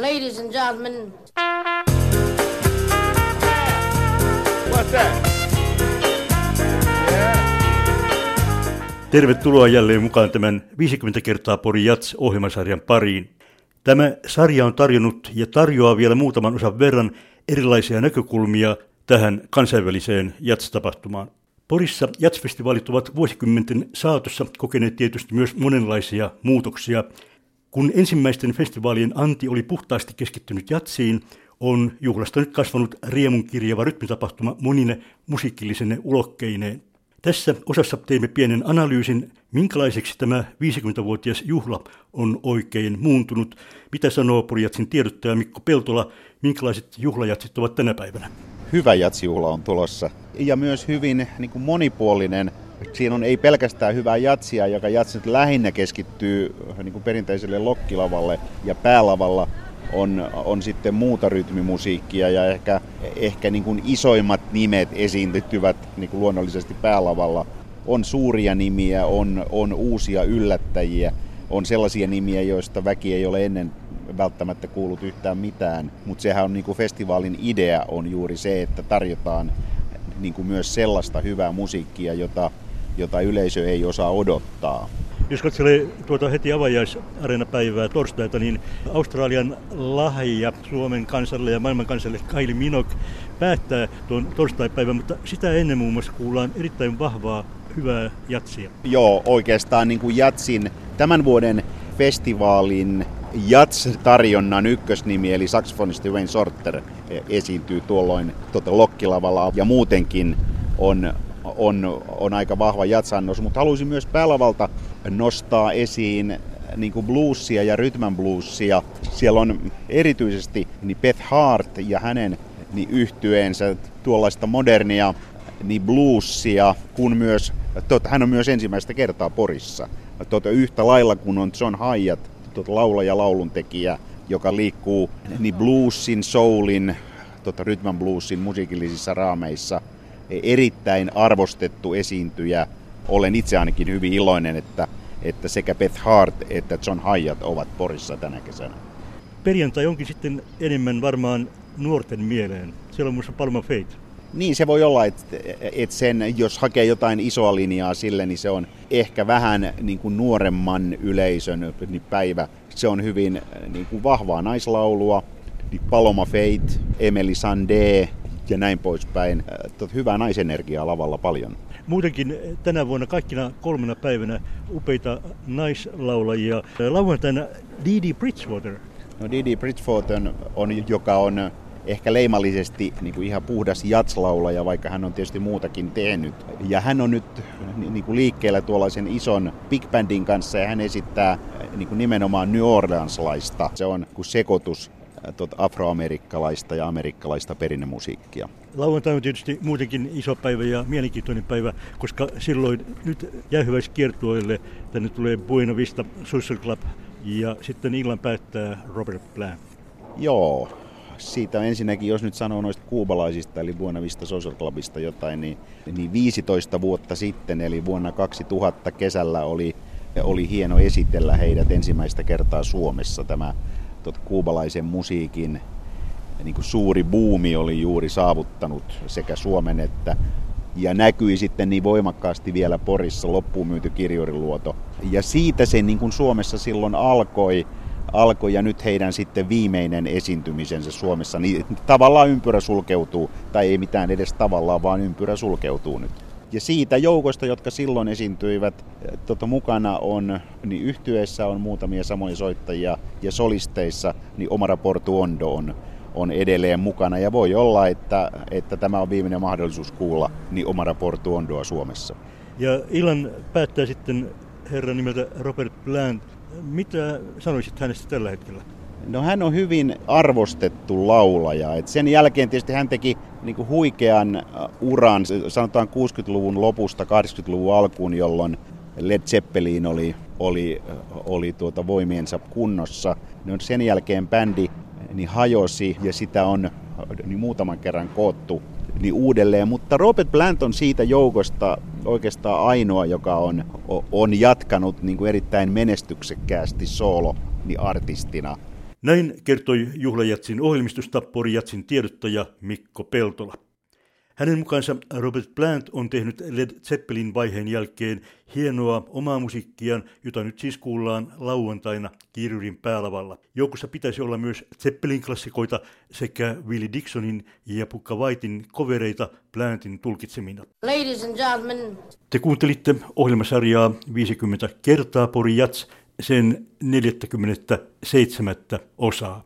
Ladies and gentlemen. What's that? Tervetuloa jälleen mukaan tämän 50 kertaa Pori Jats ohjelmasarjan pariin. Tämä sarja on tarjonnut ja tarjoaa vielä muutaman osan verran erilaisia näkökulmia tähän kansainväliseen Jats-tapahtumaan. Porissa Jats-festivaalit ovat vuosikymmenten saatossa kokeneet tietysti myös monenlaisia muutoksia. Kun ensimmäisten festivaalien anti oli puhtaasti keskittynyt jatsiin, on juhlasta nyt kasvanut riemun kirjava rytmitapahtuma monine musiikillisene ulokkeineen. Tässä osassa teimme pienen analyysin, minkälaiseksi tämä 50-vuotias juhla on oikein muuntunut. Mitä sanoo Purjatsin tiedottaja Mikko Peltola, minkälaiset juhlajatsit ovat tänä päivänä? Hyvä jatsijuhla on tulossa ja myös hyvin niin kuin monipuolinen. Siinä on ei pelkästään hyvää jatsia, joka jatsit lähinnä keskittyy niin kuin perinteiselle lokkilavalle ja päälavalla on, on sitten muuta rytmimusiikkia ja ehkä, ehkä niin kuin isoimmat nimet esiintyvät niin kuin luonnollisesti päälavalla. On suuria nimiä, on, on uusia yllättäjiä, on sellaisia nimiä, joista väki ei ole ennen välttämättä kuullut yhtään mitään, mutta sehän on niin kuin festivaalin idea on juuri se, että tarjotaan niin kuin myös sellaista hyvää musiikkia, jota, jota yleisö ei osaa odottaa. Jos katselee tuota heti avajaisarenapäivää torstaita, niin Australian lahja Suomen kansalle ja maailman kansalle Kylie Minogue päättää tuon torstaipäivän, mutta sitä ennen muun muassa kuullaan erittäin vahvaa hyvää jatsia. Joo, oikeastaan niin kuin jatsin tämän vuoden festivaalin Jats-tarjonnan ykkösnimi, eli saksofonisti Wayne Sorter, esiintyy tuolloin tuota Lokkilavalla ja muutenkin on, on, on aika vahva jatsannos, mutta haluaisin myös päälavalta nostaa esiin niin kuin bluesia ja rytmän bluesia. Siellä on erityisesti niin Beth Hart ja hänen niin yhtyeensä tuollaista modernia niin bluesia, kun myös, tuota, hän on myös ensimmäistä kertaa Porissa. Tuota, yhtä lailla kuin on John Hyatt, tuota, laulaja lauluntekijä, joka liikkuu niin bluesin, soulin, tuota, rytmän bluesin musiikillisissa raameissa. Erittäin arvostettu esiintyjä. Olen itse ainakin hyvin iloinen, että, että sekä Beth Hart että John Hyatt ovat Porissa tänä kesänä. Perjantai onkin sitten enemmän varmaan nuorten mieleen. Siellä on muassa Palma Fate. Niin, se voi olla, että et sen, jos hakee jotain isoa linjaa sille, niin se on ehkä vähän niin kuin nuoremman yleisön niin päivä. Se on hyvin niin kuin vahvaa naislaulua, niin Paloma Fate, Emily Sandé ja näin poispäin. Hyvää naisenergiaa lavalla paljon. Muutenkin tänä vuonna kaikkina kolmena päivänä upeita naislaulajia. Lauantaina Didi Bridgewater. No Didi Bridgewater on, joka on ehkä leimallisesti niin kuin ihan puhdas jatslaulaja, vaikka hän on tietysti muutakin tehnyt. Ja hän on nyt niin kuin liikkeellä tuollaisen ison big bandin kanssa ja hän esittää niin kuin nimenomaan New Orleanslaista. Se on kuin sekoitus tuota afroamerikkalaista ja amerikkalaista perinnemusiikkia. Lauantai on tietysti muutenkin iso päivä ja mielenkiintoinen päivä, koska silloin nyt jäähyväiskiertueelle tänne tulee Buena Vista Social Club ja sitten illan päättää Robert Plant. Joo, siitä ensinnäkin, jos nyt sanoo noista kuubalaisista, eli Buena Vista Social Clubista jotain, niin, niin 15 vuotta sitten, eli vuonna 2000 kesällä oli, oli hieno esitellä heidät ensimmäistä kertaa Suomessa. Tämä tot, kuubalaisen musiikin niin kuin suuri buumi oli juuri saavuttanut sekä Suomen että ja näkyi sitten niin voimakkaasti vielä Porissa loppuun myyty kirjuriluoto. Ja siitä se niin kuin Suomessa silloin alkoi alkoi ja nyt heidän sitten viimeinen esiintymisensä Suomessa, niin tavallaan ympyrä sulkeutuu, tai ei mitään edes tavallaan, vaan ympyrä sulkeutuu nyt. Ja siitä joukosta, jotka silloin esiintyivät tota, mukana on, niin yhtyeessä on muutamia samoja soittajia ja solisteissa, niin Omara Portuondo on, on edelleen mukana. Ja voi olla, että, että tämä on viimeinen mahdollisuus kuulla niin Omara Portuondoa Suomessa. Ja illan päättää sitten herra nimeltä Robert Plant. Mitä sanoisit hänestä tällä hetkellä? No hän on hyvin arvostettu laulaja. Et sen jälkeen tietysti hän teki niinku huikean uran, sanotaan 60-luvun lopusta 80-luvun alkuun, jolloin Led Zeppelin oli, oli, oli tuota voimiensa kunnossa. No sen jälkeen bändi niin hajosi ja sitä on niin muutaman kerran koottu niin uudelleen. Mutta Robert Plant on siitä joukosta oikeastaan ainoa, joka on, on jatkanut niin kuin erittäin menestyksekkäästi solo niin artistina. Näin kertoi Juhlajatsin ohjelmistosta Porijatsin tiedottaja Mikko Peltola. Hänen mukaansa Robert Plant on tehnyt Led Zeppelin vaiheen jälkeen hienoa omaa musiikkiaan, jota nyt siis kuullaan lauantaina Kirjurin päälavalla. Joukossa pitäisi olla myös Zeppelin klassikoita sekä Willie Dixonin ja Pukka Whitein kovereita Plantin tulkitsemina. Ladies and gentlemen. Te kuuntelitte ohjelmasarjaa 50 kertaa Pori Jats, sen 47. osaa.